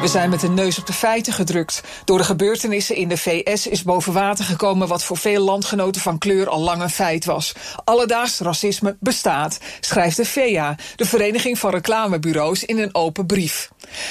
We zijn met de neus op de feiten gedrukt. Door de gebeurtenissen in de VS is boven water gekomen wat voor veel landgenoten van kleur al lang een feit was. Alledaags racisme bestaat, schrijft de VEA, de Vereniging van Reclamebureaus, in een open brief.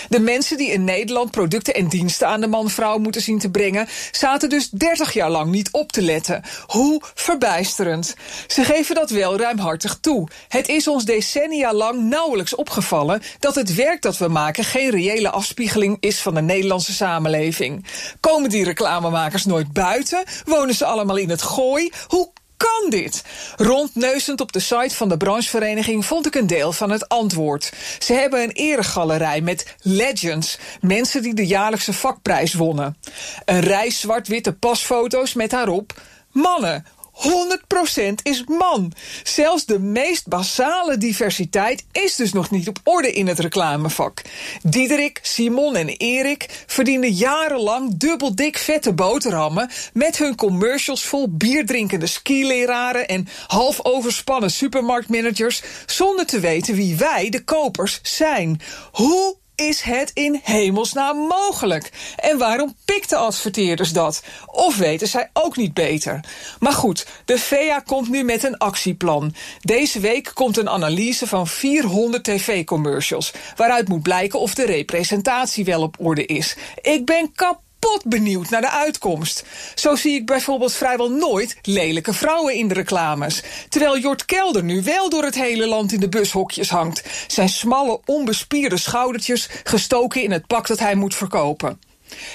De mensen die in Nederland producten en diensten aan de man-vrouw moeten zien te brengen, zaten dus 30 jaar lang niet op te letten. Hoe verbijsterend. Ze geven dat wel ruimhartig toe. Het is ons decennia lang nauwelijks opgevallen dat het werk dat we maken geen reële afspiegeling is van de Nederlandse samenleving. Komen die reclamemakers nooit buiten? Wonen ze allemaal in het gooi? Hoe kan dit? Rondneuzend op de site van de branchevereniging vond ik een deel van het antwoord. Ze hebben een eregalerij met legends, mensen die de jaarlijkse vakprijs wonnen. Een rij zwart-witte pasfoto's met daarop mannen 100% is man. Zelfs de meest basale diversiteit is dus nog niet op orde in het reclamevak. Diederik, Simon en Erik verdienen jarenlang dubbel dik vette boterhammen met hun commercials vol bierdrinkende skileraren en half overspannen supermarktmanagers zonder te weten wie wij, de kopers, zijn. Hoe is het in hemelsnaam mogelijk? En waarom pikten adverteerders dat? Of weten zij ook niet beter? Maar goed, de VEA komt nu met een actieplan. Deze week komt een analyse van 400 tv-commercials... waaruit moet blijken of de representatie wel op orde is. Ik ben kapot kapot benieuwd naar de uitkomst. Zo zie ik bijvoorbeeld vrijwel nooit lelijke vrouwen in de reclames. Terwijl Jort Kelder nu wel door het hele land in de bushokjes hangt. Zijn smalle, onbespierde schoudertjes gestoken in het pak dat hij moet verkopen.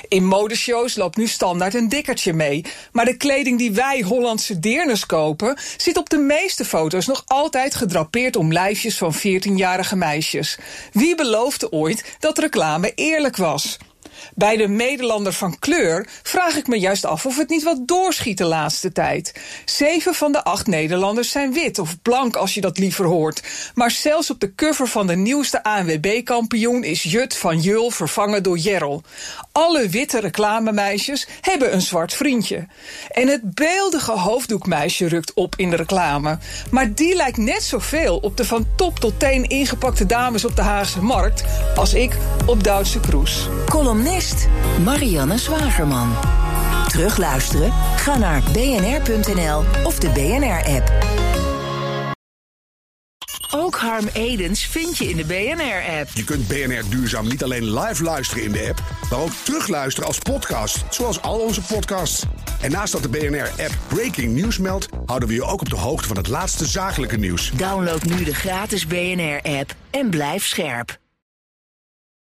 In modeshows loopt nu standaard een dikkertje mee. Maar de kleding die wij Hollandse deernes kopen... zit op de meeste foto's nog altijd gedrapeerd om lijfjes van 14-jarige meisjes. Wie beloofde ooit dat reclame eerlijk was? Bij de Nederlander van kleur vraag ik me juist af of het niet wat doorschiet de laatste tijd. Zeven van de acht Nederlanders zijn wit of blank als je dat liever hoort. Maar zelfs op de cover van de nieuwste ANWB-kampioen is Jut van Jul vervangen door Jerrel. Alle witte reclamemeisjes hebben een zwart vriendje. En het beeldige hoofddoekmeisje rukt op in de reclame. Maar die lijkt net zoveel op de van top tot teen ingepakte dames op de Haagse markt als ik op Duitse Kroes. Columnist Marianne Zwagerman. Terugluisteren? Ga naar bnr.nl of de BNR-app. Ook Harm Edens vind je in de BNR-app. Je kunt BNR Duurzaam niet alleen live luisteren in de app, maar ook terugluisteren als podcast, zoals al onze podcasts. En naast dat de BNR-app Breaking News meldt, houden we je ook op de hoogte van het laatste zakelijke nieuws. Download nu de gratis BNR-app en blijf scherp.